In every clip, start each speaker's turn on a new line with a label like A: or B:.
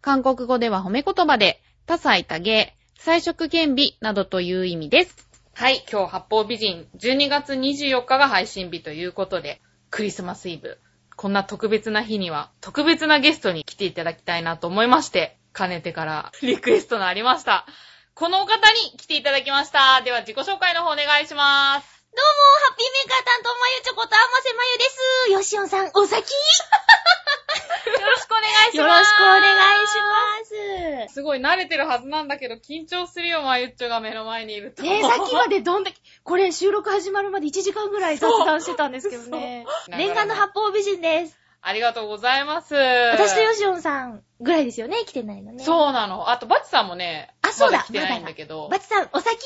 A: 韓国語では褒め言葉で、多彩多芸、彩色兼美などという意味です。はい、今日八方美人、12月24日が配信日ということで、クリスマスイブ。こんな特別な日には、特別なゲストに来ていただきたいなと思いまして、かねてから リクエストのありました。このお方に来ていただきました。では自己紹介の方お願いします。
B: どうも、ハッピーメーカー担当まゆちょことあませまゆです。よしおんさん、お先？
A: よろしくお願いします。
B: よろしくお願いします。
A: すごい慣れてるはずなんだけど、緊張するよ、まゆっちょが目の前にいると。
B: ねえ、さっきまでどんだけ、これ収録始まるまで1時間ぐらい雑談してたんですけどね。念願の八方美人です。
A: ありがとうございます。
B: 私とよしおんさんぐらいですよね、来てないのね。う。
A: そうなの。あと、バチさんもね、
B: あそうだ
A: まだ来てないんだけど、
B: バチさん、お先？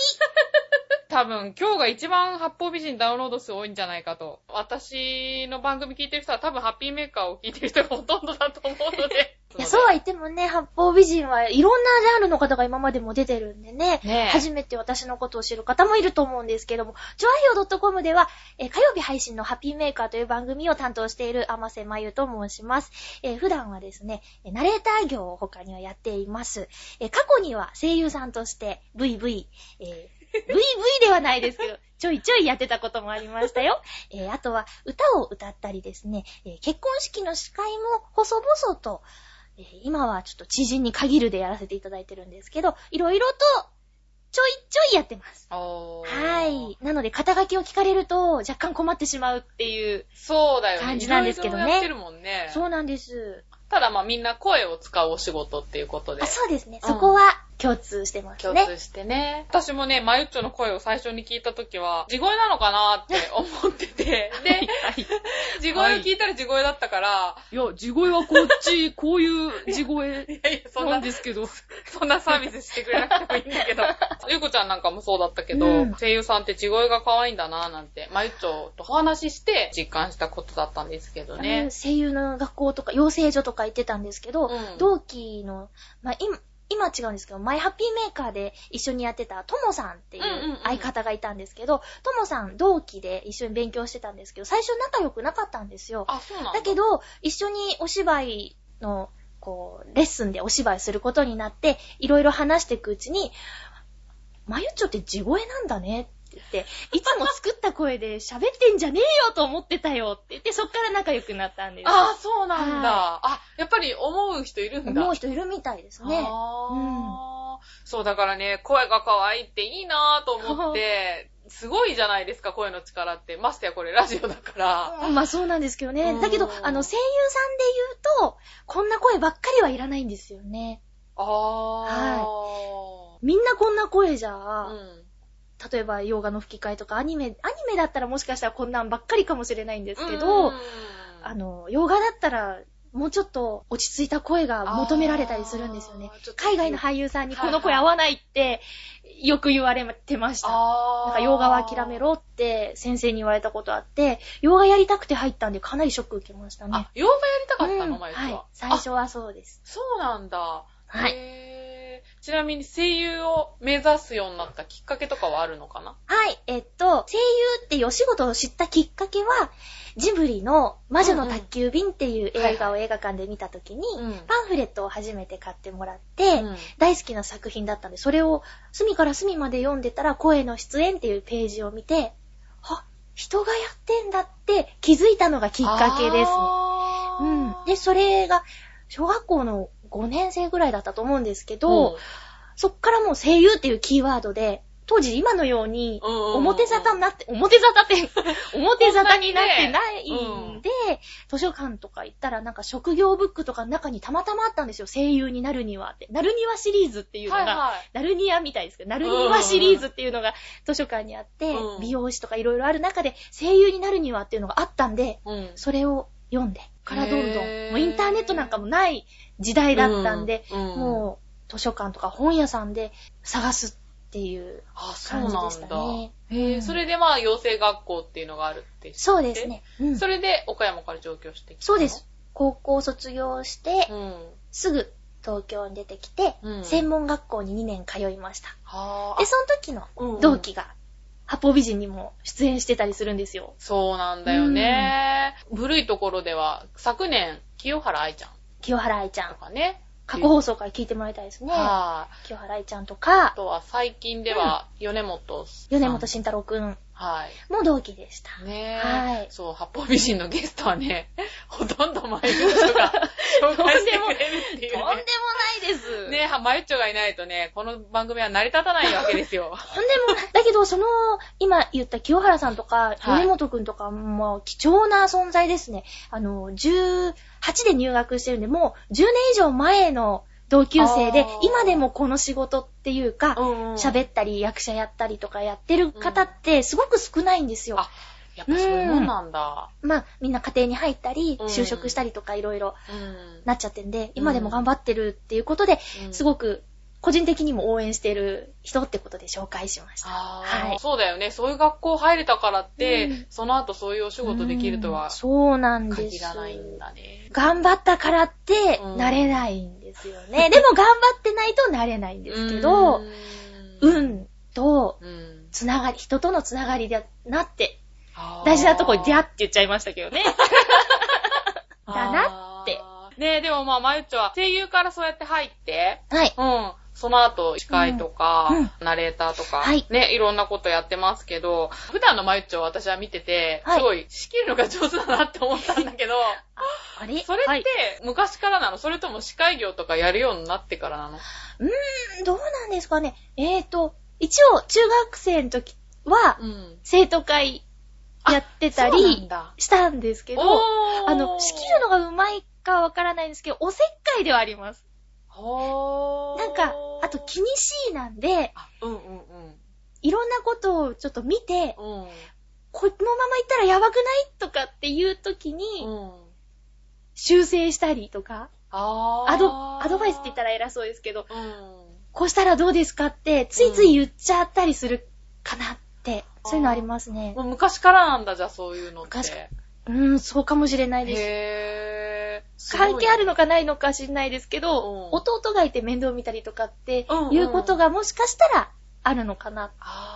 A: 多分今日が一番八方美人ダウンロード数多いんじゃないかと。私の番組聞いてる人は多分ハッピーメーカーを聞いてる人がほとんどだと思うので。
B: いや、そうは言ってもね、八方美人はいろんなジャンルの方が今までも出てるんでね、
A: ねえ
B: 初めて私のことを知る方もいると思うんですけども、チョアヒョウ .com では、えー火曜日配信のハッピーメーカーという番組を担当している甘瀬まゆと申します。えー普段はですね、えーナレーター業を他にはやっています。えー過去には声優さんとして VV、えー VV ではないですけど、ちょいちょいやってたこともありましたよ。えーあとは歌を歌ったりですね、えー結婚式の司会も細々と、えー今はちょっと知人に限るでやらせていただいてるんですけど、いろいろとちょいちょいやってます。はい。なので、肩書きを聞かれると若干困ってしまうっていう。
A: そうだよね。
B: 感じなんですけどね
A: いろいろやってるもんね。
B: そうなんです。
A: ただまあみんな声を使うお仕事っていうことで
B: あ、。そうですね。
A: うん
B: そこは共通してますね。
A: 共通してね。私もね、まゆっちょの声を最初に聞いたときは、地声なのかなって 思ってて、で、地声を聞いたら地声だったから、
C: いや、地声はこっち、こういう地声 な
A: なん
C: ですけど。
A: そんなサービスしてくれなくてもいいんだけど。ゆうこちゃんなんかもそうだったけど、
B: うん
A: 声優さんって地声が可愛いんだなぁなんて、まゆっちょとお話しして実感したことだったんですけどね。
B: 声優の学校とか、養成所とか行ってたんですけど、
A: うん
B: 同期の、まあ、今、今は違うんですけど、マイハッピーメーカーで一緒にやってたともさんってい
A: う
B: 相方がいたんですけど、ともさん同期で一緒に勉強してたんですけど、最初仲良くなかったんですよ。
A: あ、そうなんだ。
B: だけど、一緒にお芝居の、こう、レッスンでお芝居することになって、いろいろ話していくうちに、まゆっちょって地声なんだねって言って、いつも作った声で喋ってんじゃねえよと思ってたよって言って、そっから仲良くなったんです。
A: あ、そうなんだ。あ、やっぱり思う人いるんだ。
B: 思う人いるみたいですね。
A: あーそう、だからね、声が可愛いっていいなぁと思って、すごいじゃないですか、声の力って。ましてやこれラジオだから。
B: まあそうなんですけどね。
A: うん
B: だけど、あの、声優さんで言うと、こんな声ばっかりはいらないんですよね。
A: あ
B: みんなこんな声じゃ
A: あ、
B: あ、
A: うん。
B: 例えば洋画の吹き替えとかアニメ、アニメだったらもしかしたらこんなんばっかりかもしれないんですけど、
A: うん
B: あの、洋画だったら、もうちょっと落ち着いた声が求められたりするんですよね海外の俳優さんに
A: はい
B: この声合わないって、よく言われてました。なんか洋画は諦めろって先生に言われたことあって、洋画やりたくて入ったんでかなりショック受けましたね
A: あ。、洋画やりたかったの、
B: うん
A: 前は。
B: はい。最初はそうです。
A: そうなんだ。
B: はい
A: ちなみに声優を目指すようになったきっかけとかはあるのかな？
B: はい。えっと、声優っていうお仕事を知ったきっかけは、ジブリの魔女の宅急便っていう映画を映画館で見たときに、
A: うん
B: パンフレットを初めて買ってもらって、
A: うん
B: 大好きな作品だったんで、それを隅から隅まで読んでたら、声の出演っていうページを見て、あ、人がやってんだって気づいたのがきっかけですね。うん。で、それが、小学校の5年生ぐらいだったと思うんですけど、
A: うん。
B: そっからもう声優っていうキーワードで、当時今のように、
A: うんうんうん
B: 表沙汰になって、表沙汰って、表沙汰になってない
A: そんなにね。
B: んで、図書館とか行ったらなんか職業ブックとかの中にたまたまあったんですよ。声優になるにはって。なるにはシリーズっていうのが、
A: はいはい。
B: なるにはみたいですけど、なるにはシリーズっていうのが図書館にあって、
A: うん。
B: 美容師とかいろいろある中で声優になるにはっていうのがあったんで、
A: うん。
B: それを読んで、からどんどん、もうインターネットなんかもない時代だったんで、
A: うんうん
B: もう図書館とか本屋さんで探すっていう
A: あ、そう
B: 感じで
A: なんだ。
B: したね。
A: へえ、
B: うん
A: それでまあ、養成学校っていうのがあるって知って
B: そうです。ね。うん
A: それで、岡山から上京してきたの？
B: そうです。。高校卒業して、
A: うん。
B: すぐ東京に出てきて、
A: うん
B: 専門学校に2年通いました。
A: はあ
B: で、。その時の同期が、八方美人にも出演してたりするんですよ。
A: そうなんだよね。古いところでは、昨年、清原愛ちゃん
B: 清原愛ちゃん
A: と。かね。
B: 過去放送から聞いてもらいたいですね。
A: はい。
B: 清原愛ちゃんと
A: あ
B: か、
A: とは最近では、米本さん。
B: 米本慎太郎くん
A: はい。
B: も同期でした。
A: ね
B: はい
A: え。そう、八方美人のゲストはね、ほとんどマユッチョが 紹介してくれるっていう、ね。
B: とんでもないです。
A: ねえ、マユッチョがいないとね、この番組は成り立たないわけですよ。
B: とんでも。だけど、その、今言った清原さんとか、
A: はい
B: 米本くんとかも貴重な存在ですね。あの、18で入学してるんで、もう10年以上前の同級生で今でもこの仕事っていうか、
A: ん
B: 喋ったり役者やったりとかやってる方ってすごく少ないんですよ。
A: あやっぱそういうもんなんだ。
B: まあ、みんな家庭に入ったり、
A: うん
B: 就職したりとかいろいろ
A: うん。
B: なっちゃってんで、今でも頑張ってるっていうことで、
A: うん。
B: すごく個人的にも応援してる人ってことで紹介しました。はい
A: そうだよね。そういう学校入れたからって、
B: うん
A: その後そういうお仕事できると
B: う
A: は
B: んそうなんです。
A: 限らないんだね。
B: 頑張ったからって
A: うん
B: なれないんですよね。でも頑張ってないとなれないんですけど、
A: うん
B: 運と
A: うん。
B: つながり、人とのつながりだなって、大事なとこに出会って言っちゃいましたけどね。だなって。
A: ねえ、でもまあ、まゆっちょは声優からそうやって入って、
B: はい。
A: うん。その後、司会とか、ナレーターとか、
B: はい。
A: ね、いろんなことやってますけど、普段のまゆっちょを私は見てて、
B: はい。
A: すごい仕切るのが上手だなって思ったんだけど、
B: あれ
A: それ？
B: はい。
A: って昔からなの？それとも司会業とかやるようになってからなの？
B: うーん、どうなんですかね。えーと、一応、中学生の時は、
A: うん。
B: 生徒会やってたり
A: だ。
B: したんですけど、あの、仕切るのがうまいかわからないんですけど、おせっかいではあります。なんか、あと気にしいなんで、
A: あうんうんうん。
B: いろんなことをちょっと見て、
A: うん。
B: このまま行ったらやばくないとかっていう時に、
A: うん。
B: 修正したりとか、アド、アドバイスって言ったら偉そうですけど、
A: うん。
B: こうしたらどうですかって、ついつい言っちゃったりするかなって、そういうのありますね。
A: もう昔からなんだ、じゃあそういうのって。
B: 昔うーん、そうかもしれないです。
A: へー。
B: 関係あるの
A: か
B: かないのか知んないですけど、
A: うん
B: 弟がいて面倒見たりとかって
A: うんうん
B: いうことがもしかしたらあるのかな。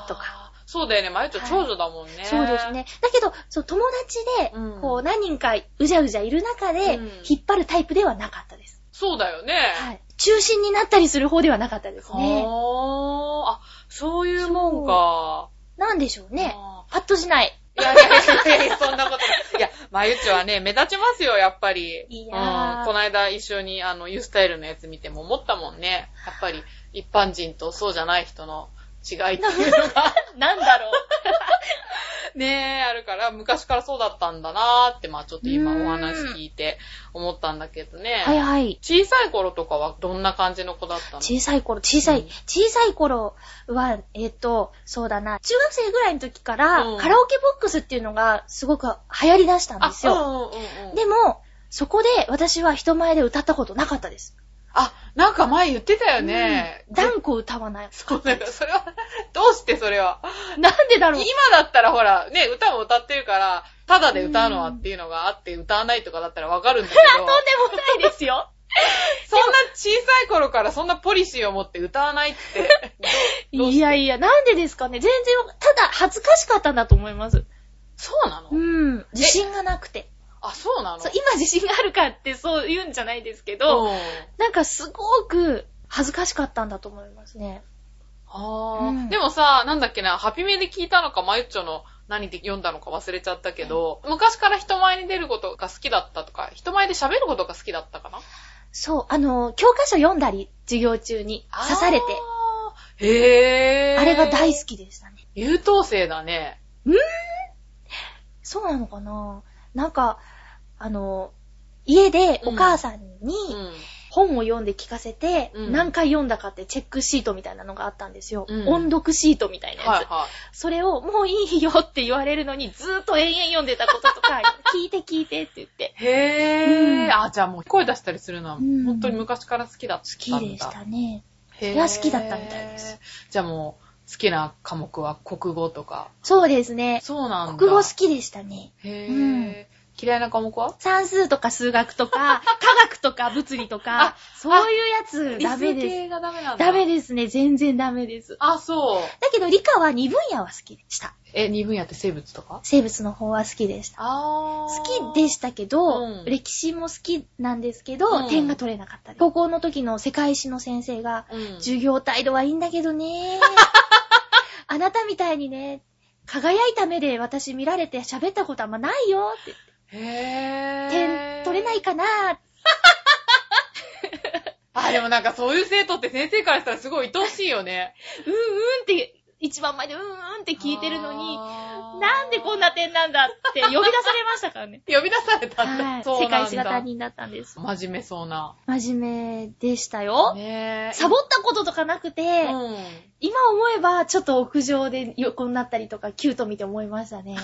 B: とか。
A: そうだよね、まゆちょ長女だもんね。
B: そうです。ね。だけど、そう、友達で
A: うん、
B: こう、何人かうじゃうじゃいる中で
A: うん、
B: 引っ張るタイプではなかったです。
A: そうだよね。
B: はい。中心になったりする方ではなかったですね。
A: あ、そういうもんか。
B: なんでしょうね。
A: あ
B: パッとしない。
A: ーいやいやいやそんなことない。いや、まゆちょはね、目立ちますよ、やっぱり。
B: いやー
A: うん。この間一緒に、あの、ユースタイルのやつ見ても思ったもんね。やっぱり、一般人とそうじゃない人の違いっていうのが。
B: なんだろう。
A: ねえ、あるから、昔からそうだったんだなーって、まあちょっと今お話聞いて思ったんだけどね。
B: はいはい。
A: 小さい頃とかはどんな感じの子だったの？
B: 小さい頃、小さい、
A: うん
B: 小さい頃は、えっ、と、そうだな、中学生ぐらいの時から、
A: うん
B: カラオケボックスっていうのがすごく流行り出したんですよ。
A: あ、うんうんうんうん。
B: でも、そこで私は人前で歌ったことなかったです。
A: あ、なんか前言ってたよね。
B: うん断固歌わない。
A: そうなんかそれは、どうしてそれは？
B: なんでだろう
A: 今だったらほら、ね、歌も歌ってるから、ただで歌うのはっていうのがあって歌わないとかだったらわかるんだけど、
B: とんでもないですよ。
A: そんな小さい頃からそんなポリシーを持って歌わないって、
B: いやいや、なんでですかね全然わ、ただ恥ずかしかったんだと思います。
A: そうなの？
B: うん。自信がなくて。
A: あ、
B: そう今自信があるかってそう言うんじゃないですけど、
A: うん。
B: なんかすごく恥ずかしかったんだと思いますね。
A: あー。
B: うん。
A: でもさ、なんだっけな、ハピメで聞いたのか、マユッチョの何で読んだのか忘れちゃったけど、昔から人前に出ることが好きだったとか、人前で喋ることが好きだったかな？
B: そう、あの、教科書読んだり、授業中に刺されて、
A: あーへー。
B: あれが大好きでしたね。
A: 優等生だね。
B: そうなのかな？なんか、あの、家でお母さんに、
A: うん。
B: 本を読んで聞かせて、
A: うん
B: 何回読んだかってチェックシートみたいなのがあったんですよ。
A: うん
B: 音読シートみたいなやつ。
A: はいは
B: それをもういいよって言われるのにずーっと延々読んでたこととか、聞いて聞いてって言って。
A: い。へぇー。
B: うん
A: あ、じゃあもう声出したりするのは、
B: うん
A: 本当に昔から好きだったんだ。
B: 好きでしたね。
A: へー。
B: それは好きだったみたいです。
A: じゃあもう、好きな科目は国語とか。
B: そうですね。
A: そうなんだ。
B: 国語好きでしたね。
A: へぇ
B: う
A: ー。嫌いな科目は？
B: 算数とか数学とか、科学とか物理とか
A: あ、
B: そういうやつダメです。
A: 理数系がダメなんだ。
B: ダメですね。全然ダメです。
A: あ、そう。
B: だけど理科は二分野は好きでした。
A: え、二分野って生物とか？
B: 生物の方は好きでした。
A: あ
B: 好きでしたけど、
A: うん
B: 歴史も好きなんですけど、
A: うん
B: 点が取れなかったです。高校の時の世界史の先生が、
A: うん。
B: 授業態度はいいんだけどね。あなたみたいにね、輝いた目で私見られて喋ったことあんまないよって。
A: へぇー。
B: 点取れないかな
A: あ、でもなんかそういう生徒って先生からしたらすごい愛おしいよね。
B: うんうんって、一番前でうんうんって聞いてるのに、なんでこんな点なんだって呼び出されましたからね。
A: 呼び出されたんだ。
B: はい。
A: そうなんだ
B: 世界史が担任だったんです。
A: 真面目そうな。
B: 真面目でしたよ。
A: ねえ。
B: サボったこととかなくて、
A: うん。
B: 今思えばちょっと屋上で横になったりとかキュート見て思いましたね。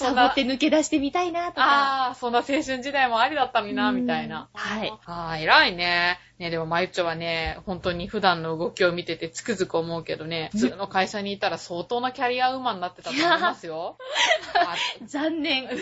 B: サボって抜け出してみたいなとか。
A: ああ、そんな青春時代もありだったのにな、
B: うん
A: みたいな。
B: はい。
A: ああ、偉いね。ね、でも、まゆっちょはね、本当に普段の動きを見ててつくづく思うけどね、普通の会社にいたら相当なキャリアウーマンになってたと思いますよ。あ
B: 残念。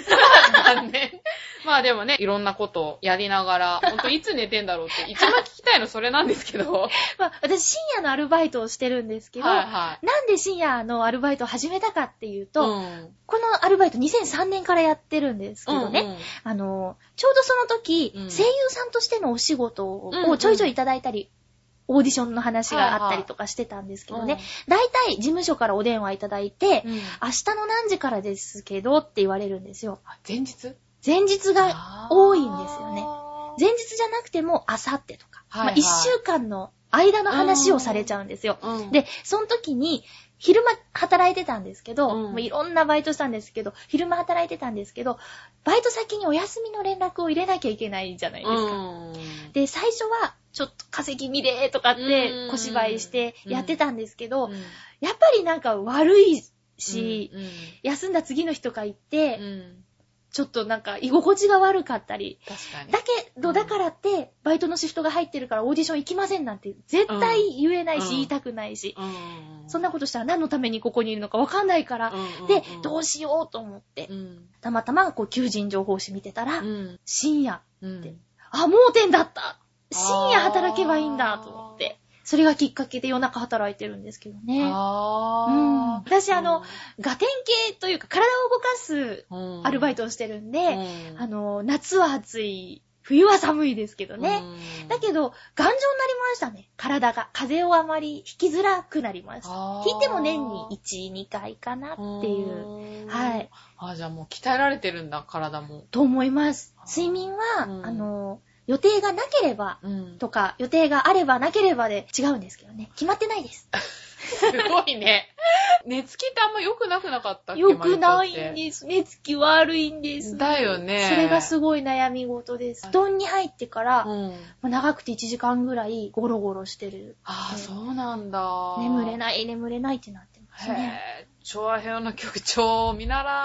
A: 残念。まあでもね、いろんなことをやりながら、ほんといつ寝てんだろうって、一番聞きたいのそれなんですけど。は い
B: まあ、私深夜のアルバイトをしてるんですけど、
A: はい。
B: なんで深夜のアルバイトを始めたかっていうと、
A: うん、
B: このアルバイト2003年からやってるんですけどね、
A: うんうん
B: あの、ちょうどその時、
A: うん。
B: 声優さんとしてのお仕事を
A: うんうん。
B: ちょいちょいいただいたり、オーディションの話があったりとかしてたんですけどね、大体事務所からお電話いただいて、
A: うん。うん
B: 明日の何時からですけどって言われるんですよ。
A: あ前日？
B: 前日が多いんですよね。前日じゃなくても、あさってとか、
A: はいはい。
B: まあ、1週間の間の話をされちゃうんですよ。
A: うん、
B: で、その時に、昼間働いてたんですけど、
A: うん。
B: もういろんなバイトしたんですけど、昼間働いてたんですけど、バイト先にお休みの連絡を入れなきゃいけないじゃないですか。
A: うん、
B: で、最初は、ちょっと稼ぎ見れーとかって
A: うん。
B: 小芝居してやってたんですけど、
A: うん。
B: やっぱりなんか悪いし、
A: うん。
B: 休んだ次の日とか行っ
A: う
B: て、
A: ん、
B: ちょっとなんか居心地が悪かったり、
A: 確かに。
B: だけど、
A: うん。
B: だからって、バイトのシフトが入ってるからオーディション行きませんなんて絶対言えないし、
A: うん。
B: 言いたくないし、
A: うん、
B: そんなことしたら何のためにここにいるのかわかんないから、
A: うん
B: で、どうしようと思って、
A: うん、
B: たまたまこう求人情報誌見てたら、
A: うん、
B: 深夜、
A: うん、
B: あ、盲点だった。深夜働けばいいんだと思って、それがきっかけで夜中働いてるんですけどね。
A: あ
B: うん
A: ー
B: 私あの、ガテン系というか体を動かす
A: うん
B: アルバイトをしてるんで、
A: うん
B: あの、夏は暑い、冬は寒いですけどね。
A: うん
B: だけど、頑丈になりましたね。体が。風邪をあまり引きづらくなりました。引いても年に1、2回かなっていう。
A: うん
B: はい。
A: あ、じゃあもう鍛えられてるんだ、体も。
B: と思います。睡眠は、
A: うん
B: あの、予定がなければ、
A: うん。
B: とか、予定があればなければで違うんですけどね。決まってないです。
A: すごいね。寝つきってあんま良くなくなかったっけ
B: よくないん
A: す。
B: です。寝つき悪いんです。
A: だよね。
B: それがすごい悩み事です。布団に入ってから、
A: うん。
B: まあ長くて1時間ぐらいゴロゴロしてる。
A: ああ、そうなんだ。
B: 眠れ
A: い。
B: ない、眠れないってなってますね。
A: へぇ調和平和の局長を見習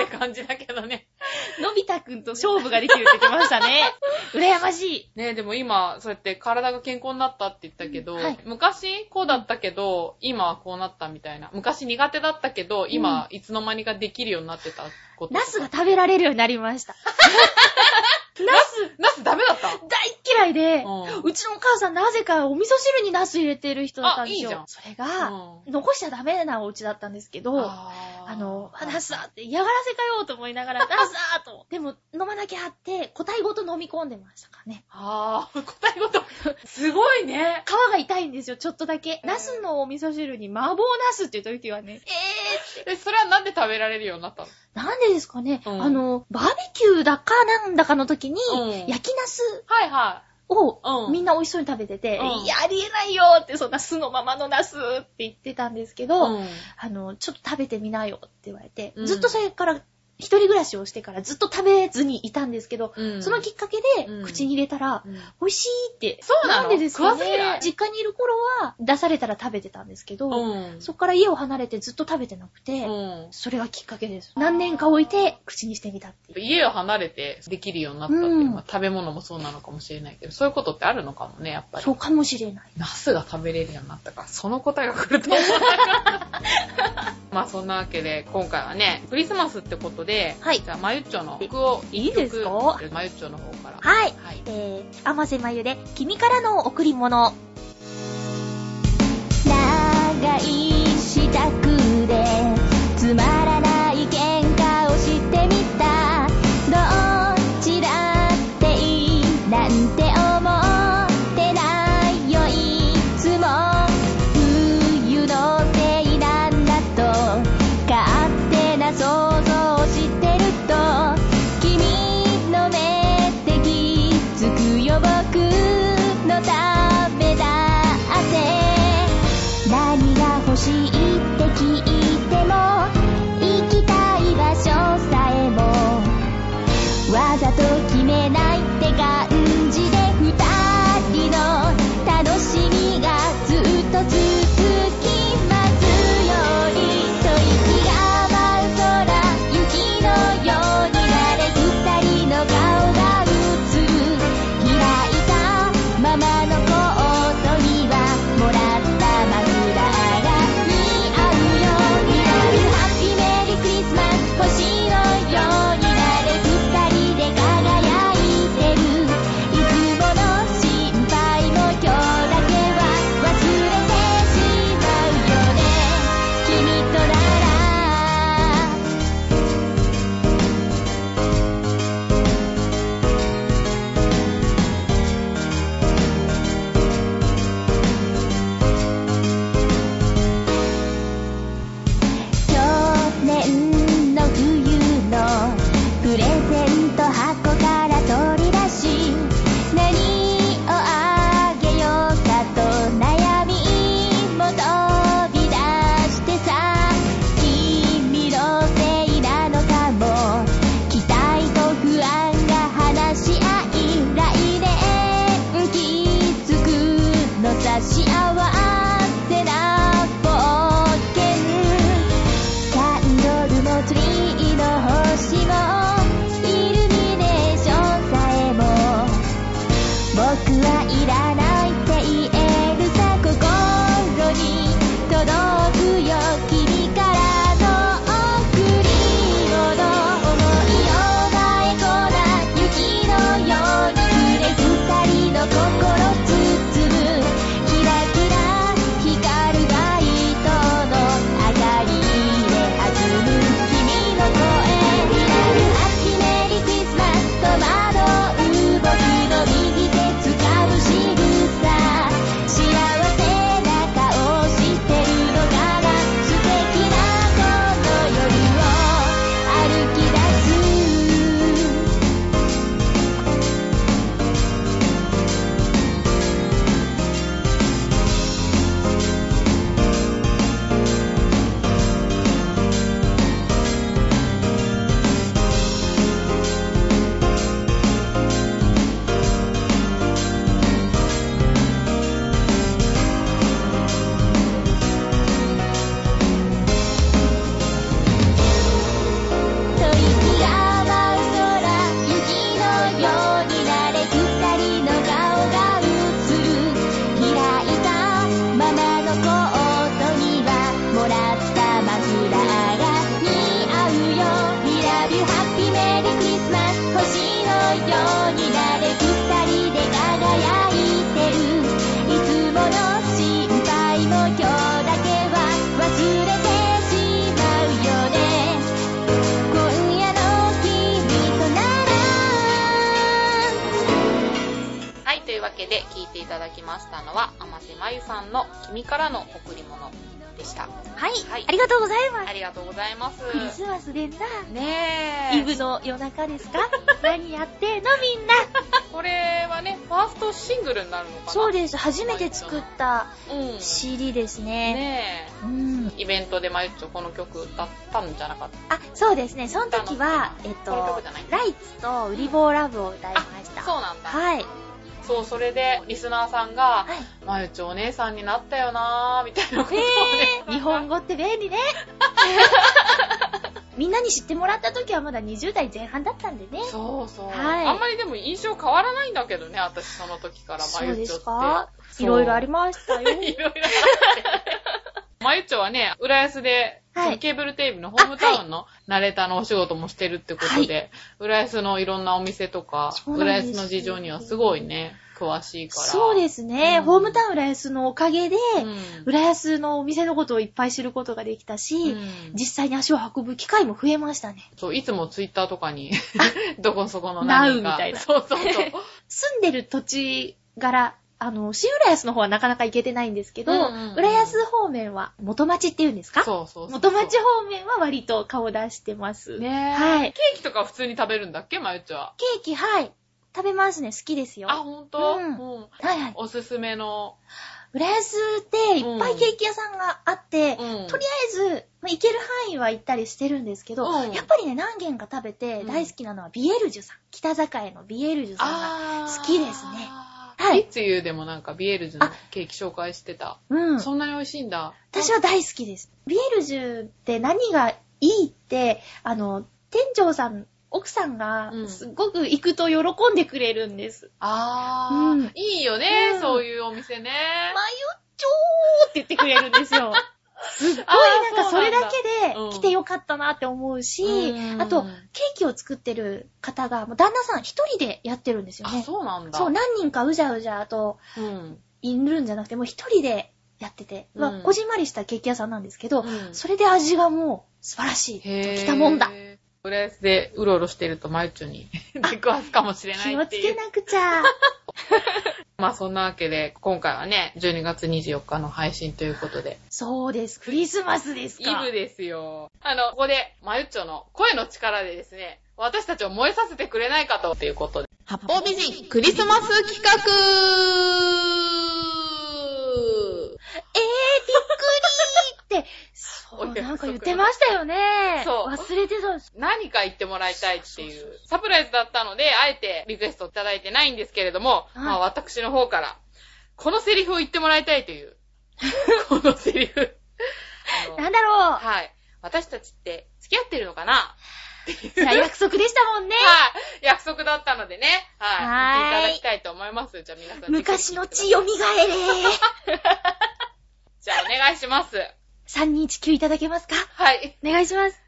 A: えって感じだけどね。
B: のび太くんと勝負ができるって言ってましたね。羨ましい。
A: ねでも今、そうやって体が健康になったって言ったけど、
B: うんはい
A: 昔こうだったけど、今はこうなったみたいな。昔苦手だったけど、今、いつの間にかできるようになってたこと。
B: ナスが食べられるようになりました。ナス
A: ナスダメだった？
B: 大っ嫌いで、
A: う
B: ちのお母さんなぜかお味噌汁にナス入れてる人だったんですよ。
A: あいいじゃん
B: それが、
A: うん
B: 残しちゃダメなお家だったんですけど、あの、ナスだって嫌がらせかよと思いながら、ナスだと。でも、飲まなきゃって、個体ごと飲み込んでましたからね。
A: ああ、答えごと。すごいね。
B: 皮が痛いんですよ、ちょっとだけ。ナスのお味噌汁に麻婆ナスっていう時はね、え
A: え、それはなんで食べられるようになったの？
B: ー、なんでですかね、
A: うん。
B: あの、バーベキューだかなんだかの時に、
A: うん。
B: 焼きナス
A: はいは
B: を、
A: うん。
B: みんな美味しそうに食べてて、
A: うん。
B: いや、ありえないよって、そんな酢のままのナスって言ってたんですけ
A: い。
B: ど、
A: うん。
B: あの、ちょっと食べてみなよって言われて、
A: うん。
B: ずっとそれから引一人暮らしをしてからずっと食べずにいたんですけど、
A: うん
B: そのきっかけで
A: うん
B: 口に入れたら、
A: うん
B: 美味しいって。
A: そうなの？
B: んでですか
A: 食わず嫌い
B: 実家にいる頃は出されたら食べてたんですけど、
A: うん。
B: そっから家を離れてずっと食べてなくて、
A: うん。
B: それがきっかけです。何年か置いて口にしてみたっていう。
A: 家を離れてできるようになったっていう、
B: うん
A: まあ食べ物もそうなのかもしれないけど、そういうことってあるのかもね、やっぱり。
B: そうかもしれない。
A: ナスが食べれるようになったから、その答えが来ると思わなかった。まあそんなわけで、今回はね、クリスマスってことで、
B: はい
A: じゃあ、まゆっちょの曲を
B: いいですか？
A: まゆっちょの方から。
B: はい。
A: はい。
B: えー、甘瀬まゆで、君からの贈り物。
D: 長い支度でつまらで
B: 作った
A: うん。
B: CD ですね。
A: ね
B: うん。
A: え。イベントでまゆっちょこの曲歌ったんじゃなかった？
B: あ、そうですね。その時は、えっとライツとウリボーラブを歌いました。
A: そうなんだ。
B: はい。
A: そう、それで、リスナーさんが、
B: はい。
A: まゆちょお姉さんになったよなーみたいなことを
B: え
A: ね。
B: ー、日本語って便利ね。みんなに知ってもらった時はまだ20代前半だったんでね。
A: そうそう。
B: はい
A: あんまりでも印象変わらないんだけどね、私その時からまゆちょって。
B: か
A: そう
B: いろいろありましたよ。
A: いろいろあって。まゆちょはね、浦安で、
B: はい
A: ケーブルテレビのホームタウンのナレーターのお仕事もしてるってことで、浦安のいろんなお店とか、浦安の事情にはすごいね、詳しいから。
B: そうですね。
A: うん
B: ホームタウン浦安のおかげで、
A: うん
B: 浦安のお店のことをいっぱい知ることができたし、
A: うん
B: 実際に足を運ぶ機会も増えましたね。
A: そう、いつもツイッターとかに、どこそこの何か。
B: ナウみたいな
A: そうそうそう。
B: 住んでる土地柄、あの、新浦安の方はなかなか行けてないんですけど、
A: うんうんうん
B: 浦安方面は元町っていうんですか？
A: そうそうそう。
B: 元町方面は割と顔出してます。
A: ねえ。
B: はい
A: ケーキとか普通に食べるんだっけまゆっちは？
B: ケーキ、はい。食べますね。好きですよ。
A: あ、ほんと
B: うん
A: うん
B: はいはい。
A: おすすめの？
B: 浦安っていっぱいケーキ屋さんがあって、
A: うん
B: とりあえず、まあ行ける範囲は行ったりしてるんですけど、
A: うん
B: やっぱりね、何軒か食べて
A: うん
B: 大好きなのはビエルジュさん。北境のビエルジュさんが。好きですね。
A: は。
B: はいい
A: いつゆでもなんかビエルジュのケーキ紹介してた。
B: うん。
A: そんなに美味しいんだ。
B: 私は大好きです。ビエルジュって何がいいって、あの、店長さん、奥さんが
A: うん
B: すっごく行くと喜んでくれるんです。
A: あー、
B: うん
A: いいよね、
B: うん
A: そういうお店ね。
B: まゆっちょーって言ってくれるんですよ。すっごいなんかそれだけ
A: うん
B: で来てよかったなって思うし、
A: うん
B: あと、ケーキを作ってる方が、旦那さん一人でやってるんですよ
A: あ、
B: ね。
A: そうなんだ。
B: そう、何人かうじゃうじゃと
A: うん。
B: いるんじゃなくて、もう一人でやってて、
A: うん
B: まあ、こじんまりしたケーキ屋さんなんですけど、
A: うん
B: それで味がもう素晴らしい。来たもんだ。
A: 浦安でうろうろしてるとマユッチョに 出くわすかもしれない
B: 気をつ
A: っていう。
B: けなくちゃ。
A: まあそんなわけで、今回はね、12月24日の配信ということで、
B: そうです。クリスマスです
A: イ
B: か。
A: ブですよ。あの、ここで、マユッチョの声の力でですね、私たちを燃えさせてくれないかと、っていうことで。
E: 八方美人クリスマス企画
B: えー、びっくりーって、そう、なんか言ってましたよね。
A: そう
B: 忘れてたんです。
A: 何か言ってもらいたいっていう、サプライズだったので、あえてリクエストいただいてないんですけれども、
B: はい
A: まあ私の方から、このセリフを言ってもらいたいという、このセリフ。
B: なんだろう。
A: はい。私たちって付き合ってるのかな？
B: 約束でしたもんね。
A: はい。約束だったのでね。はい。
B: はーい
A: 言っていただきたいと思います。じゃあ皆さん。
B: 昔の血蘇れ。
A: じゃあお願いします。
B: 3219いただけますか？
A: はい。
B: お願いします。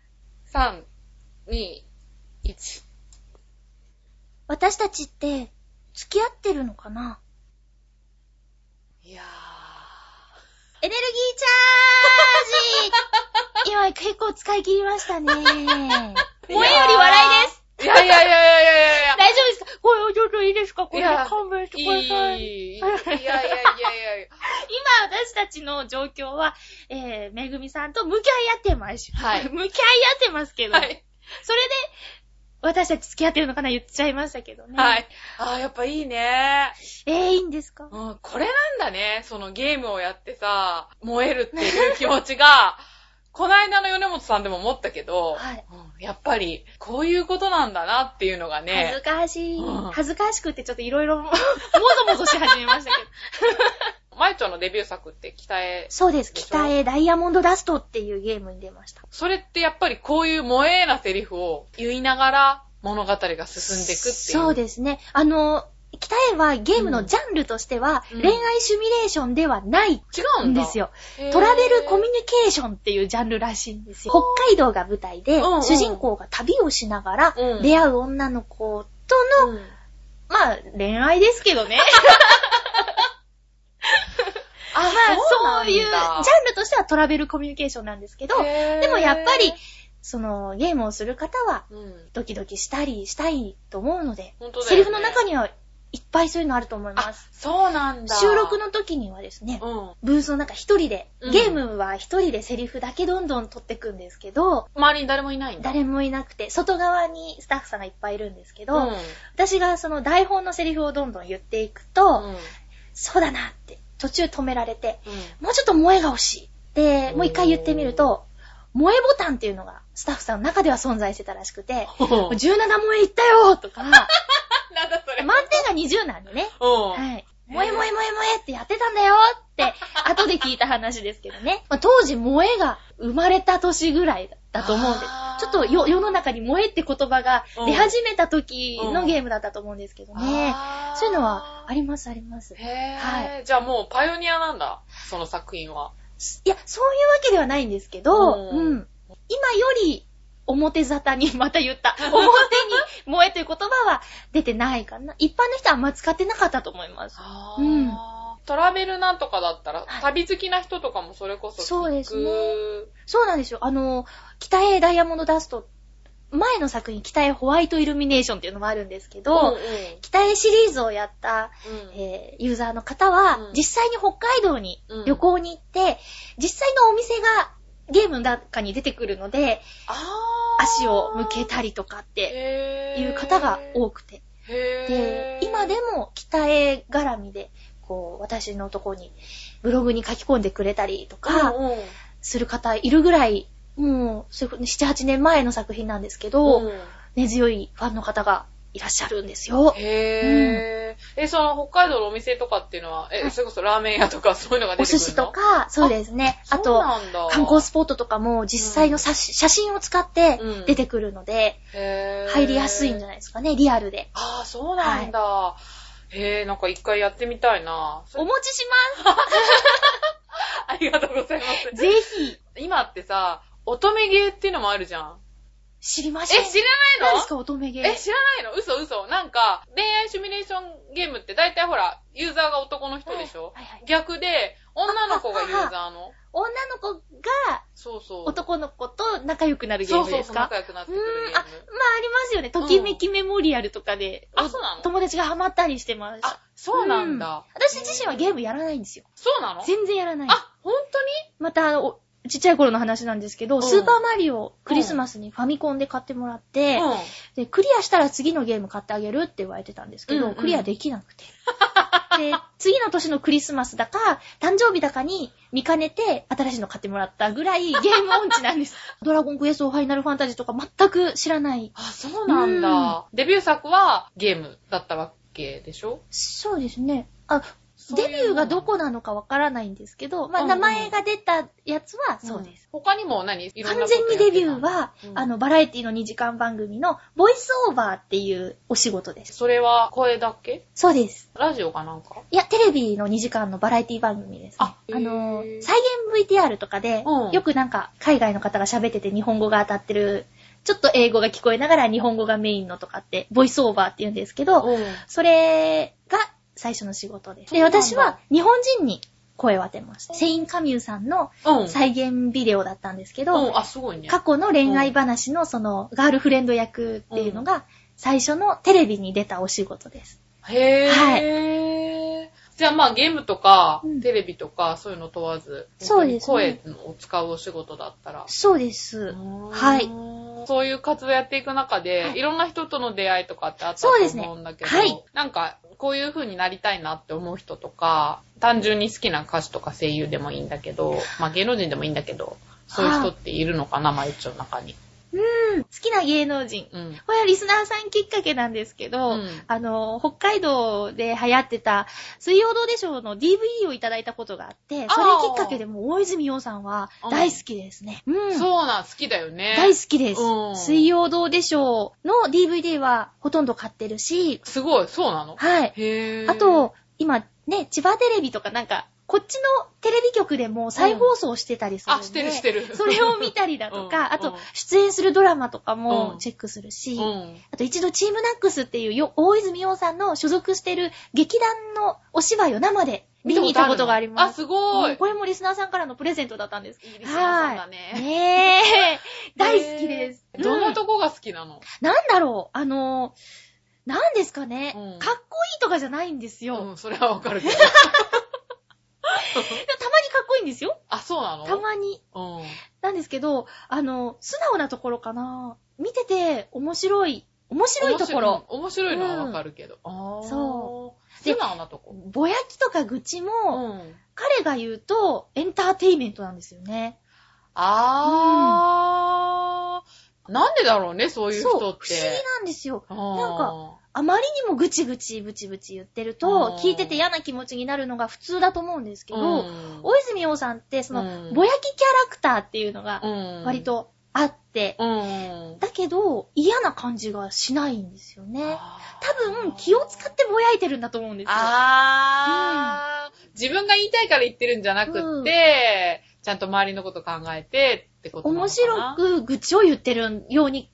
A: 3、2、1。
B: 私たちって、付き合ってるのかな？い
A: や
B: エネルギーチャージ 今結構使い切りましたね。萌えより笑いです。
A: ー。いやいやいやいやいやいや。
B: 大丈夫ですか？これちょっといいですか？これ勘弁して
A: い
B: ください。
A: い。いやいやいやいやいや。
B: 今私たちの状況は、えー、めぐみさんと向き合い合ってます。
A: はい
B: 向き合い合ってますけど、
A: はい。
B: それで、私たち付き合ってるのかな？言っちゃいましたけどね。
A: はい。あー、やっぱいいね。
B: えー、いいんですか？
A: うん、これなんだね。そのゲームをやってさ、燃えるっていう気持ちが、こないだの米本さんでも思ったけど、
B: はい
A: うんやっぱり、こういうことなんだなっていうのが
B: 恥ず
A: ね、
B: かしい。
A: うん
B: 恥ずかしくてちょっといろいろ、もぞもぞし始めましたけど。
A: まゆちょのデビュー作って北へ、
B: そうです。北へダイヤモンドダストっていうゲームに出ました。
A: それってやっぱりこういう萌えなセリフを言いながら物語が進んでいくっていう。
B: そうですね。あの、北へはゲームのジャンルとしては、
A: うん。
B: 恋愛シミュレーションではない
A: 違うん
B: ですよ。トラベルコミュニケーションっていうジャンルらしいんですよ。北海道が舞台で、
A: うんうん。
B: 主人公が旅をしながら
A: うん。
B: 出会う女の子との、
A: うん。
B: まあ、恋愛ですけどね。
A: あ、
B: まあ、そういう、ジャンルとしてはトラベルコミュニケーションなんですけど、でもやっぱり、その、ゲームをする方は、
A: うん。
B: ドキドキしたりしたいと思うので、
A: ね。
B: セリフの中にはいっぱいそういうのあると思いま
A: あ
B: す。、
A: そうなんだ。
B: 収録の時にはですね、
A: うん。
B: ブースの中一人で、
A: うん
B: ゲームは一人でセリフだけどんどん取ってくんですけど、
A: 周りに誰もいないんだ。
B: 誰もいなくて、外側にスタッフさんがいっぱいいるんですけど、
A: うん。
B: 私がその台本のセリフをどんどん言っていくと、
A: うん。
B: そうだなって途中止められて、
A: うん。
B: もうちょっと萌えが欲しい。で、もう一回言ってみると、萌えボタンっていうのがスタッフさんの中では存在してたらしくて、
A: うん。
B: 17萌えいったよとか、
A: なんだそれ。
B: 満点が20なんでね。
A: うん。
B: はい。萌え萌え萌え萌えってやってたんだよって、後で聞いた話ですけどね。まあ、当時萌えが生まれた年ぐらいだと思うんです。ちょっとよ世の中に萌えって言葉が出始めた時のゲームだったと思うんですけどね。そういうのはありますあります。い
A: へ
B: は
A: ぇー。じゃあもうパイオニアなんだ。その作品は。
B: や、そういうわけではないんですけど、
A: う
B: うんん。今より表沙汰にまた言った。表に萌えという言葉は出てないかな。一般の人はあんま使ってなかったと思います。
A: あ
B: うん
A: トラベルなんとかだったら、
B: はい
A: 旅好きな人とかもそれこそ。
B: そうですねそうなんですよ。あの、北へダイヤモンドダスト、前の作品、北へホワイトイルミネーションっていうのもあるんですけど、
A: うんうん
B: 北へシリーズをやった、
A: うん
B: えーユーザーの方は、
A: うん
B: 実際に北海道に
A: うん
B: 旅行に行って、実際のお店がゲームの中に出てくるので、足を向けたりとかっていう方が多くて。で今でも北へ絡みで、こう、私のとこに、ブログに書き込んでくれたりとか、する方いるぐらい、もう、そういうこと7、8年前の作品なんですけど、
A: うん。
B: 根強いファンの方がいらっしゃるんですよ。
A: へぇー。え、その北海道のお店とかっていうのは、え、
B: はい
A: それこそラーメン屋とかそういうのが出
B: お
A: てくるの？
B: 寿司と、か、そうですね。あと、観光スポットとかも実際の写,、写真を使って
A: うん
B: 出てくるので、
A: へー
B: 入りやすいんじゃないですかね、リアルで。
A: ああ、そうなんだ。へえ、なんか一回やってみたいな。
B: お持ちし
A: ありがとうございま。
B: ますぜひ、
A: 今ってさ、乙女ゲーっていうのもあるじゃん。え、
B: 知りましょう。
A: 知らないの？
B: 何ですか、乙女ゲー？
A: え、知らないの？嘘嘘。なんか、恋愛シミュレーションゲームって大体ほら、ユーザーが男の人でしょ、
B: はいはい
A: 逆で、女の子がユーザーの？
B: 女の子が
A: そうそう。
B: 男の子と仲良くなるゲー
A: そうそうそう、
B: ムですか
A: 仲良くなってく
B: うー
A: るゲ
B: ん、あ、まああ
A: ーム。
B: りますよね。ときめきメモリアルとかで、
A: あそうなの？
B: 友達がハマったりしてます。
A: あ、そうなんだ。
B: 私自身はゲームやらないんですよ。
A: そうなの？
B: 全然やらない。
A: あ、ほんとに？
B: また、ちっちゃい頃の話なんですけど、
A: ん
B: スーパーマリオクリスマスにファミコンで買ってもらって、
A: うん。
B: で、クリアしたら次のゲーム買ってあげるって言われてたんですけど、
A: うんうん
B: クリアできなくて。で、次の年のクリスマスだか、誕生日だかに見かねて新しいの買ってもらったぐらいゲーム音痴なんです。ドラゴンクエストファイナルファンタジーとか全く知らない。
A: あ、そうなんだ。デビュー作はゲームだったわけでしょ？
B: そうですね。あ、デビューがどこなのかわからないんですけど、まあ、名前が出たやつはそうです。
A: うん。他にも何？
B: 完全にデビューは、
A: うん
B: あの、バラエティの2時間番組の、ボイスオーバーっていうお仕事です。
A: それは声だけ？
B: そうです。
A: ラジオかなんか？
B: いや、テレビの2時間のバラエティ番組です、ね。
A: あ
B: あの再現 VTR とかで、
A: うん
B: よくなんか、海外の方が喋ってて日本語が当たってる、ちょっと英語が聞こえながら日本語がメインのとかって、ボイスオーバーって言うんですけど、
A: うん。
B: それが最初の仕事です。で、私は日本人に声を当てました。セイン・カミューさんの
A: うん。
B: 再現ビデオだったんですけど、
A: うん、あ、すごいね。
B: 過去の恋愛話のそのガールフレンド役っていうのが最初のテレビに出たお仕事です。
A: へぇー。じゃあまあゲームとか、
B: うん
A: テレビとかそういうの問わず、
B: そうですね
A: 声を使うお仕事だったら。
B: そうです。はい。
A: そういう活動やっていく中で、
B: はい
A: い、ろんな人との出会いとかってあったと思うんだけど、
B: はい
A: なんか、こういう風になりたいなって思う人とか、単純に好きな歌手とか声優でもいいんだけど、まあ芸能人でもいいんだけど、そういう人っているのかな、まゆちの中に。
B: うん。好きな芸能人。
A: うん。
B: これはリスナーさんきっかけなんですけど、
A: うん
B: あの、北海道で流行ってた水曜どうでしょうの DVD をいただいたことがあって、それきっかけでもう大泉洋さんは大好きですね。うん。
A: そうなん、好きだよね。
B: 大好きです。
A: うん
B: 水曜どうでしょうの DVD はほとんど買ってるし、
A: すごい、そうなの？
B: はい。
A: へぇー。
B: あと、今ね、千葉テレビとかなんか、こっちのテレビ局でも再放送してたりするんで、
A: あ、してるしてる。
B: それを見たりだと
A: うん
B: か、あと
A: うん、
B: 出演するドラマとか
A: うん
B: もチェックするし、
A: うん。
B: あと一度チームナックスっていうよ大泉洋さんの所属してる劇団のお芝居を生で見に行ったことがあり
A: あ、
B: ます。
A: すごい。
B: これもリスナーさんからのプレゼントだったんです。
A: いいリスナーさんだね
B: はい ねえ。大好きです。
A: どんな
B: うん
A: とこが好きなの？
B: なんだろうあの、なんですかね、
A: うん
B: かっこいいとかじゃないんですよ。
A: うん、それはわかるけど。
B: たまにかっこいいんですよ。
A: あ、そうなの？
B: たまに。
A: うん。
B: なんですけど、あの、素直なところかな。見てて面白い、面白いところ。
A: 面白い面白いのはわかるけど。あー
B: そう
A: 素直なとこ。
B: ぼやきとか愚痴
A: う
B: も、
A: ん。
B: 彼が言うと、エンターテイメントなんですよね。
A: あー。なんでだろうね、そういう人って。
B: 不思議なんですよ。
A: なん
B: か、あまりにもぐちぐちブチブチ言ってる
A: うん
B: と、聞いてて嫌な気持ちになるのが普通だと思うんですけど、
A: うん
B: 大泉洋さんって、その、
A: うん
B: ぼやきキャラクターっていうのが
A: うん
B: 割とあって、
A: うん。
B: だけど、嫌な感じがしないんですよね。多分、気を使ってぼやいてるんだと思うんですよ。
A: あー、自分が言いたいから言ってるんじゃなくって、ちゃんと周りのこと考えてってことなのか
B: 面白
A: な。
B: く愚痴を言ってるように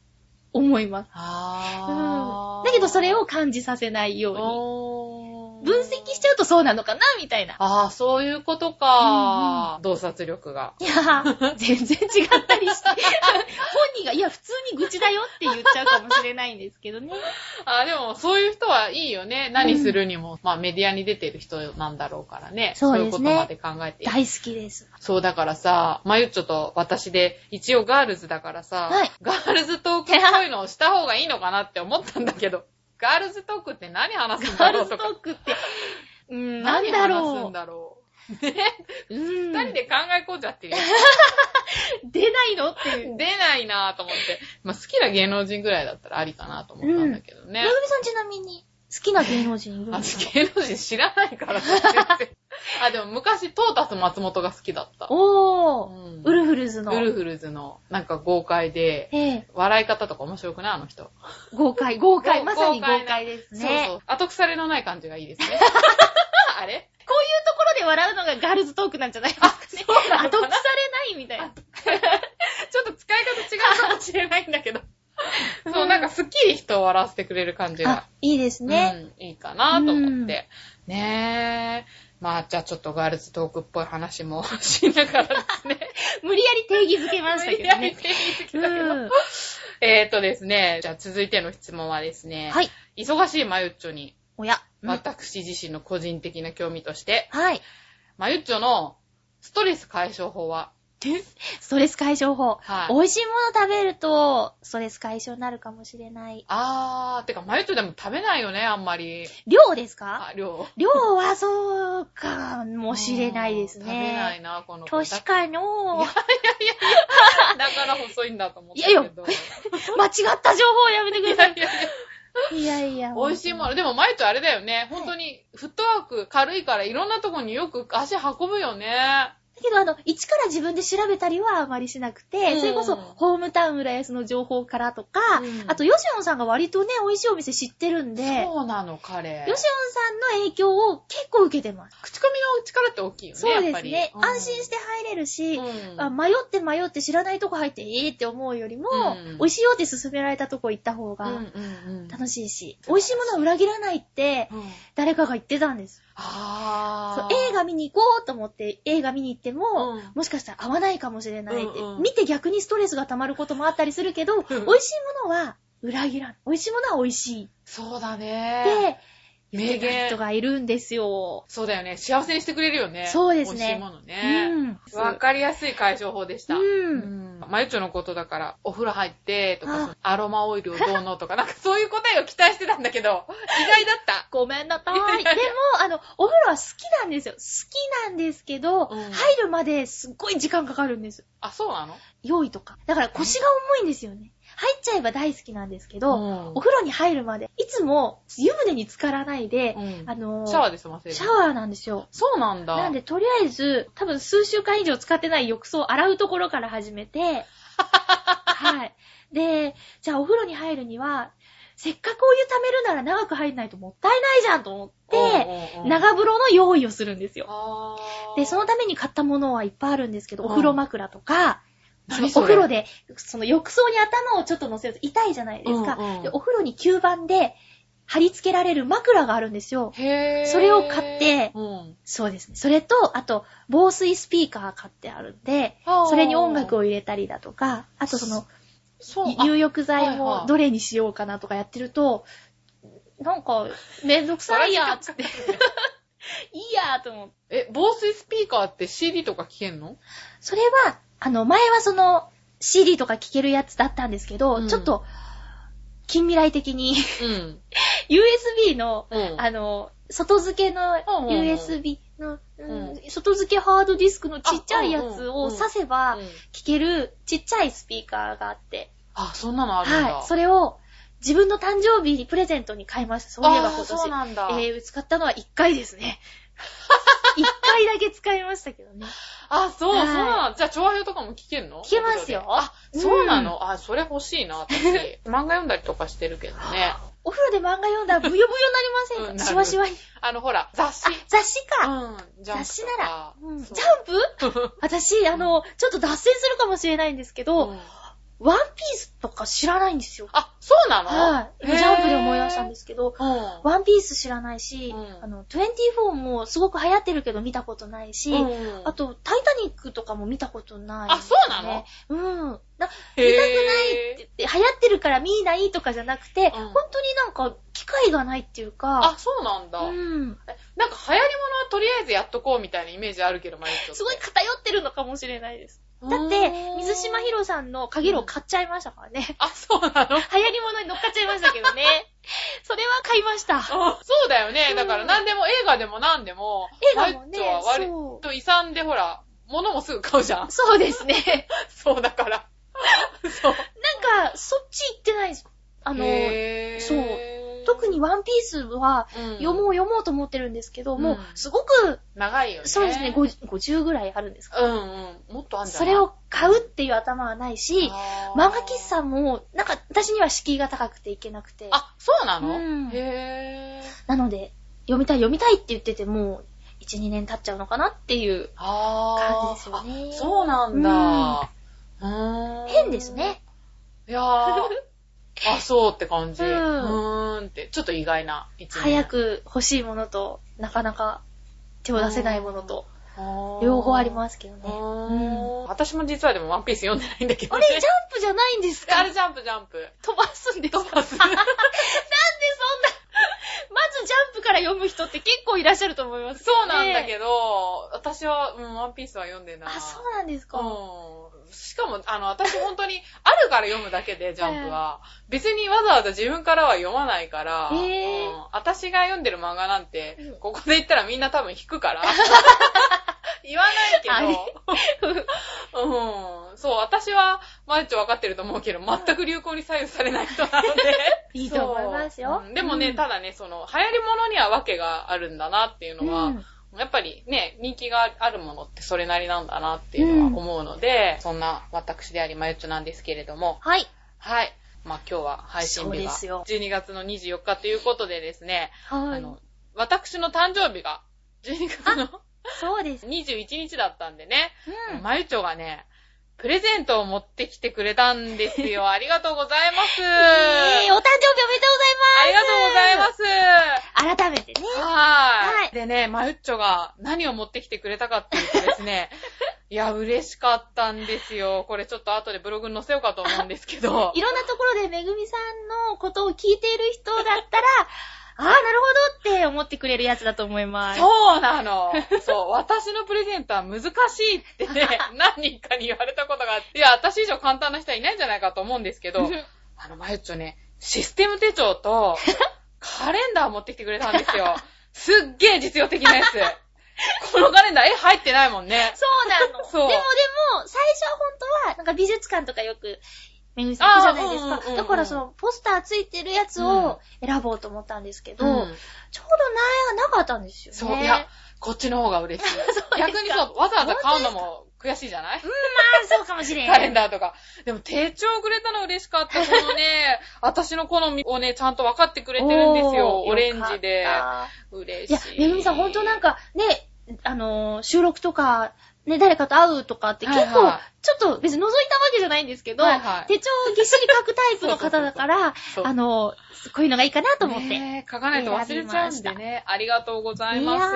B: 思います。うん。だけどそれを感じさせないように。しちゃうとそうなのかなみたいな。
A: ああ、そういうことか。洞察力が。
B: いやー、全然違ったりして。本人が、いや、普通に愚痴だよって言っちゃうかもしれないんですけどね。
A: あーでも、そういう人はいいよね。何するにも。まあ、メディアに出てる人なんだろうからね。
B: そうですね
A: いうことまで考えて。
B: 大好きです。
A: そう、だからさ、まゆっちょと私で、一応ガールズだからさ、
B: はい
A: ガールズトークっぽいのをした方がいいのかなって思ったんだけど、ガールズトークって何話すん
B: ガールズ
A: だろうとか。
B: トークって、うん、なん
A: 何
B: だ
A: 話すん
B: ろ
A: だろ
B: う。う
A: う。
B: ん。
A: 二人で考えこうじゃってるよ。
B: 出ないのっていう。
A: 出ないなぁと思って。まあ、好きな芸能人ぐらいだったらありかなと思ったんだけどね
B: めぐ。みさんちなみに、好きな芸能人いる
A: あ
B: んですか
A: 芸能人知らないから全然 あ、でも昔、トータス松本が好きだった。
B: おー、
A: うん
B: ウルフルズの。
A: ウルフルズの、なんか豪快で、
B: ええ
A: 笑い方とか面白くない？あの人。
B: 豪快、豪快、
A: 豪
B: まさに
A: 豪快
B: 豪快ですね。
A: そうそう。後腐れのない感じがいいですね。あれ？
B: こういうところで笑うのがガールズトークなんじゃないですかね。
A: そうなのかな？
B: 後腐れないみたいな。
A: ちょっと使い方違うかもしれないんだけど。そう、なんかスッキリ人を笑わせてくれる感じが
B: あ、、いいですね。
A: うん、いいかなと思って。ねえ。まあ、じゃあちょっとガールズトークっぽい話もしながらですね。
B: 無理やり定義づけましたけどね。
A: 無理やり定義づけたけど
B: うん
A: えーとですね、じゃあ続いての質問はですね、
B: はい。
A: 忙しいマユッチョに、
B: おや。
A: 私自身の個人的な興味として、
B: はい。
A: マユッチョのストレス解消法は、
B: ストレス解消法。
A: はい
B: 美味しいもの食べると、ストレス解消になるかもしれない。
A: あー、てかマユッチョでも食べないよね、あんまり。
B: 量ですか？
A: あ、量。
B: 量はそうかもしれないですね。
A: うん食べないな、この子。
B: 確かに、の
A: だから細いんだと思った
B: いやいや。間違った情報をやめてく
A: い
B: ださい。
A: やいやいや
B: いやいや。
A: 美味しいもの。でも、マユッチョあれだよね。本当に、フットワーク軽いから、いろんなとこによく足運ぶよね。
B: だけど、あの、一から自分で調べたりはあまりしなくて、
A: うん
B: それこそ、ホームタウン浦安の情報からとか、
A: うん
B: あと、ヨシオンさんが割とね、美味しいお店知ってるんで、
A: そうなの、彼。
B: ヨシオンさんの影響を結構受けてます。
A: 口コミの力って大きいよね、
B: そう。ですね。
A: うん
B: 安心して入れるし、
A: うん
B: あ迷って迷って知らないとこ入ってええって思うよりも、
A: うん
B: 美味しいよって勧められたとこ行った方が。楽しいし、美味しいものを裏切らないって
A: うん
B: 誰かが言ってたんです。
A: あー。
B: 見に行こうと思って映画見に行っても、
A: うん
B: もしかしたら合わないかもしれないって、
A: うんうん
B: 見て逆にストレスが溜まることもあったりするけど、美味しいものは裏切らない。美味しいものは美味しい
A: そうだ
B: っ
A: ね。
B: て、
A: 名
B: 言人。がいるんですよ。
A: そうだよね。幸せにしてくれるよね。
B: そうですね
A: 美味しいものね。
B: うん
A: わかりやすい解消法でした。
B: うん
A: うん。マユッチョのことだから、お風呂入って、とか、アロマオイルをどうのとか、なんかそういう答えを期待してたんだけど、意外だった。
B: ごめんなさい。でも、あの、お風呂は好きなんですよ。好きなんですけど、
A: うん
B: 入るまですっごい時間かかるんです。
A: あ、そうなの？
B: 用意とか。だから腰が重いんですよね。入っちゃえば大好きなんですけど、
A: うん
B: お風呂に入るまで、いつも湯船に浸からないで、
A: うん
B: あのー
A: シャワーで済ませる。
B: シャワーなんですよ。
A: そうなんだ。
B: なんで、とりあえず、多分数週間以上使ってない浴槽を洗うところから始めて、はい。で、じゃあお風呂に入るには、せっかくお湯溜めるなら長く入んないともったいないじゃんと思って、長風呂の用意をするんですよ。で、そのために買ったものはいっぱいあるんですけど、
A: うん
B: お風呂枕とか、お風呂で、その浴槽に頭をちょっと乗せると痛いじゃないですか。
A: うんうん
B: でお風呂に吸盤で貼り付けられる枕があるんですよ。
A: へー
B: それを買って
A: うん。
B: そうですね。それと、あと、防水スピーカー買ってあるんでそれに音楽を入れたりだとか、あとその。入浴剤
A: はいはい
B: もどれにしようかなとかやってると、なんか、めんどくさいや、つって。いいや、と思って。
A: え、防水スピーカーって CD とか聞けんの？
B: それは、あの、前はその、CD とか聴けるやつだったんですけど、
A: うん
B: ちょっと、近未来的に、
A: うん。
B: USB の、
A: うん。
B: あの、外付けの
A: うんうんうん
B: USB の、うん
A: う
B: 外付けハードディスクのちっちゃいやつを挿せば
A: うん
B: 聴けるちっちゃいスピーカーがあって、
A: あ、そんなのあるんだ。
B: はい。それを自分の誕生日にプレゼントに買いました。そういえば今
A: あーそう
B: 年。
A: なんだ。
B: えー、使ったのは1回ですね。1回だけ使いましたけどね。
A: あ、そう、
B: はい
A: そうなの。じゃあ、調和表とかも聞けんの？
B: 聞けますよ
A: あ、そうなの、あ、それ欲しいな、私。漫画読んだりとかしてるけどね。
B: お風呂で漫画読んだらブヨブヨになりませんか、シワシワに。
A: あの、ほら、雑誌。
B: あ、雑誌か。
A: うん。
B: 雑誌なら。うんジャンプ？私、あの、ちょっと脱線するかもしれないんですけど、
A: うん
B: ワンピースとか知らないんですよ。
A: あ、そうなの？
B: はい。今ジャンプで思い出したんですけど、
A: うん。
B: ワンピース知らないし、
A: うん
B: あの、24もすごく流行ってるけど見たことないし、
A: うん
B: あと、タイタニックとかも見たことない、
A: あそうなの？
B: うん。見たくないって言って、流行ってるから見ないとかじゃなくて、
A: うん
B: 本当になんか、機会がないっていうか、
A: あ、そうなんだ。
B: うん。
A: えなんか流行り物はとりあえずやっとこうみたいなイメージあるけど、マリッチョって
B: すごい偏ってるのかもしれないです。だ
A: う
B: って水島ひろさんのかげろう買っちゃいましたからね。
A: あ、そうなの？
B: 流行り物に乗っかっちゃいましたけどね。それは買いました。
A: あそうだよね。
B: うん
A: だから何でも映画でも何でも、
B: 映画もね
A: 割と遺産でほら、物もすぐ買うじゃん。
B: そうですね。
A: そうだから。そう。
B: なんか、そっち行ってないです。あの、そう特にワンピースは
A: うん
B: 読もう読もうと思ってるんですけど、もう
A: うん
B: すごく、
A: 長いよね。
B: そうですね、50 50ぐらいあるんですか。
A: うんうん。もっとあんじゃない
B: それを買うっていう頭はないし、漫画喫茶も、なんか私には敷居が高くていけなくて、
A: あ、そうなの、
B: うん
A: へー。
B: なので、読みたい読みたいって言っててもう、1、2年経っちゃうのかなっていう感じですよね
A: あそうなんだ。うーん
B: 変です。ね。
A: いやー。あ、そうって感じ。う
B: うん
A: ーんって、ちょっと意外な一面。
B: 早く欲しいものと、なかなか手を出せないものと、両方ありますけどね。
A: う
B: うん
A: 私も実はでもワンピース読んでないんだけど
B: あ
A: ね。
B: れ、ジャンプじゃないんですか？
A: あれジャンプジャンプ。
B: 飛ばすんですか？
A: 飛ばす
B: なんでそんな、まずジャンプから読む人って結構いらっしゃると思います、
A: そうなんだけ
B: ど。
A: 私は、うん、ワンピースは読んでない。
B: あ、そうなんですか。
A: うん。しかも、あの、私本当に、あるから読むだけで、ジャンプは。別にわざわざ自分からは読まないから、
B: えー
A: うん私が読んでる漫画なんて、ここで言ったらみんな多分引くから。言わないけど、うん。そう、私は、マリッチョ分かってると思うけど、全く流行に左右されない人なので。
B: いいと思いますよ
A: でもね、
B: うん
A: ただね、その、流行り物には訳があるんだなっていうのは、
B: うん
A: やっぱりね、人気があるものってそれなりなんだなっていうのは思うので、そんな私でありまゆっちょなんですけれども、
B: はい。
A: はい。まあ今日は配信
B: そう
A: 日が
B: ですよ
A: 12月の24日ということでですね、
B: はい。
A: あの、私の誕生日が12月の
B: そうです。
A: 21日だったんでね、
B: うん。
A: まゆちょがね、プレゼントを持ってきてくれたんですよ。ありがとうございます。
B: えー、お誕生日おめでとうございます。
A: ありがとうございます。
B: 改めてね。
A: は
B: はい
A: ーい。でね、まゆっちょが何を持ってきてくれたかっていうとですね、いや、嬉しかったんですよ。これちょっと後でブログに載せようかと思うんですけど
B: い。ろんなところでめぐみさんのことを聞いている人だったら、ああ、なるほどって思ってくれるやつだと思います。
A: そうなの。そう、私のプレゼントは難しいってね、何人かに言われたことがあって、いや、私以上簡単な人はいないんじゃないかと思うんですけど、あの、まゆっちょね、システム手帳と、カレンダー持ってきてくれたんですよ。すっげえ実用的なやつ。このカレンダー、絵入ってないもんね。
B: そうなの。
A: そう
B: でもでも、最初は本当は、なんか美術館とかよく、めぐみさん行くじゃないですか。
A: あーうんうんうんうん
B: だからその、ポスターついてるやつを選ぼうと思ったんですけど、
A: うん
B: ちょうどななかったんですよね。
A: そう、いや、こっちの方が嬉しい。逆にそう、わざわざ買うのも悔しいじゃない？
B: まあ、そうかもしれん。
A: カレンダーとか。でも手帳くれたの嬉しかった。そのね、私の好みをね、ちゃんと分かってくれてるんですよ。オレンジで嬉しい。
B: いや、めぐみさん、ほんとなんか、ね、あのー収録とかね、誰かと会うとかって結構、
A: はいはい
B: ちょっと別に覗いたわけじゃないんですけど、
A: はいはい
B: 手帳をぎっしり書くタイプの方だから、
A: そう
B: あの、こういうのがいいかなと思って。
A: ねえ書かないと忘れちゃうんでね。ありがとうございます。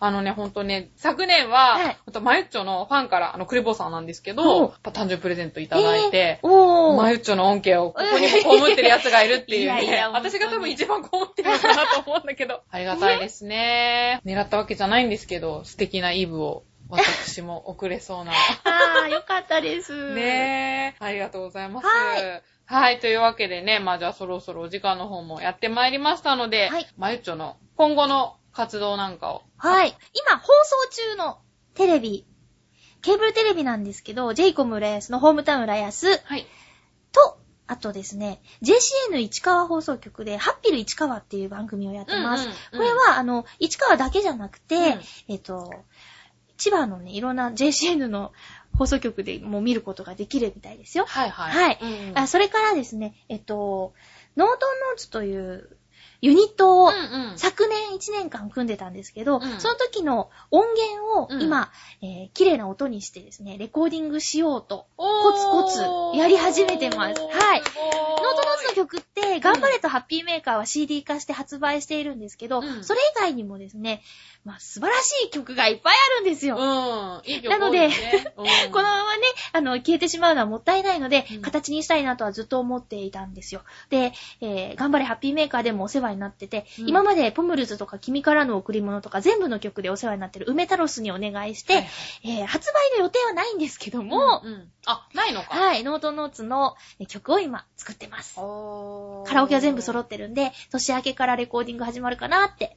A: あのね、ほんとね、昨年は、
B: はい
A: ほんと、マユッチョのファンから、あの、クレボーさんなんですけ
B: お
A: ど、誕生日プレゼントいただいて、
B: おー。
A: マユッチョの恩恵をここにも 被ってる奴がいるっていう
B: いやい
A: ね。
B: や
A: 私が多分一番被ってるのかなと思うんだけど。ありがたいですね。狙ったわけじゃないんですけど、素敵なイブを私も送れそうな。
B: あー、よかったです。
A: ねえ。ありがとうございます。
B: は
A: はい。というわけでね、まあじゃあそろそろお時間の方もやってまいりましたので、
B: はい
A: まゆっちょの今後の活動なんかを。
B: はい。今、放送中のテレビ、ケーブルテレビなんですけど、ジェイコム浦安のホームタウン浦安
A: はい。
B: と、あとですね、JCN 市川放送局で、ハッピル市川っていう番組をやってます。
A: うんうんうん
B: これは、あの、市川だけじゃなくて、
A: うん
B: えっと、千葉のね、いろんな JCN の放送局でも見ることができるみたいですよ。
A: はいはい。
B: はい。
A: うん
B: あそれからですね、えっと、ノートノーツというユニットを、
A: うんうん。
B: 昨年1年間組んでたんですけど、
A: うん。
B: その時の音源を
A: うん。
B: 今、えー綺麗な音にしてですね、レコーディングしようと、
A: お
B: コツコツやり始めてます。はい。ノートノーツの曲って、頑張れとハッピーメーカーは CD 化して発売しているんですけど、
A: うん。
B: それ以外にもですね、まあ、素晴らしい曲がいっぱいあるんですよ。
A: うん。いい曲
B: なので このままね、あの、消えてしまうのはもったいないので、
A: うん
B: 形にしたいなとはずっと思っていたんですよ。で、えー、頑張れハッピーメーカーでもお世話になってて、
A: うん
B: 今までポムルズとか君からの贈り物とか全部の曲でお世話になってる梅太郎スにお願いして、
A: はいはい
B: えー、発売の予定はないんですけども、
A: うんうんあ、ないのか。
B: はい、ノートノーツのえー曲を今作ってます。カラオケは全部揃ってるんで、年明けからレコーディング始まるかなって。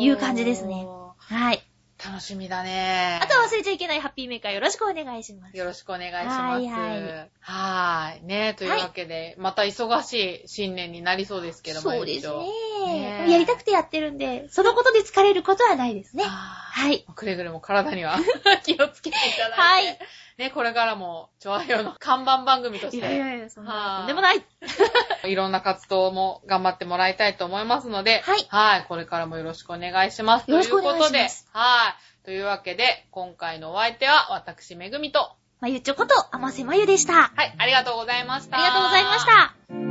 B: いう感じですねはい。
A: ー楽しみだね。
B: あとは忘れちゃいけないハッピーメーカーよろしくお願いします。
A: よろしくお願いします。
B: はいはい
A: はーい。ねというわけで、また忙しい新年になりそうですけども、
B: そうですね
A: ねえ
B: やりたくてやってるんで、そのことで疲れることはないですね。
A: は
B: はい。
A: くれぐれも体には 気をつけていただいて。
B: はい
A: ね、これからも、チョアヘヨの看板番組とし
B: いやいや
A: て、
B: いや、そん
A: は
B: な、
A: い
B: とんでもない。
A: いろんな活動も頑張ってもらいたいと思いますので、
B: はい
A: はい。これからもよろしくお願いします。
B: よろしくお願いします
A: ということで、はい。というわけで、今回のお相手は、私、めぐみと、
B: まゆちょこと、あませまゆでした。あ
A: はい、ありがとうございました。
B: りがとうございました。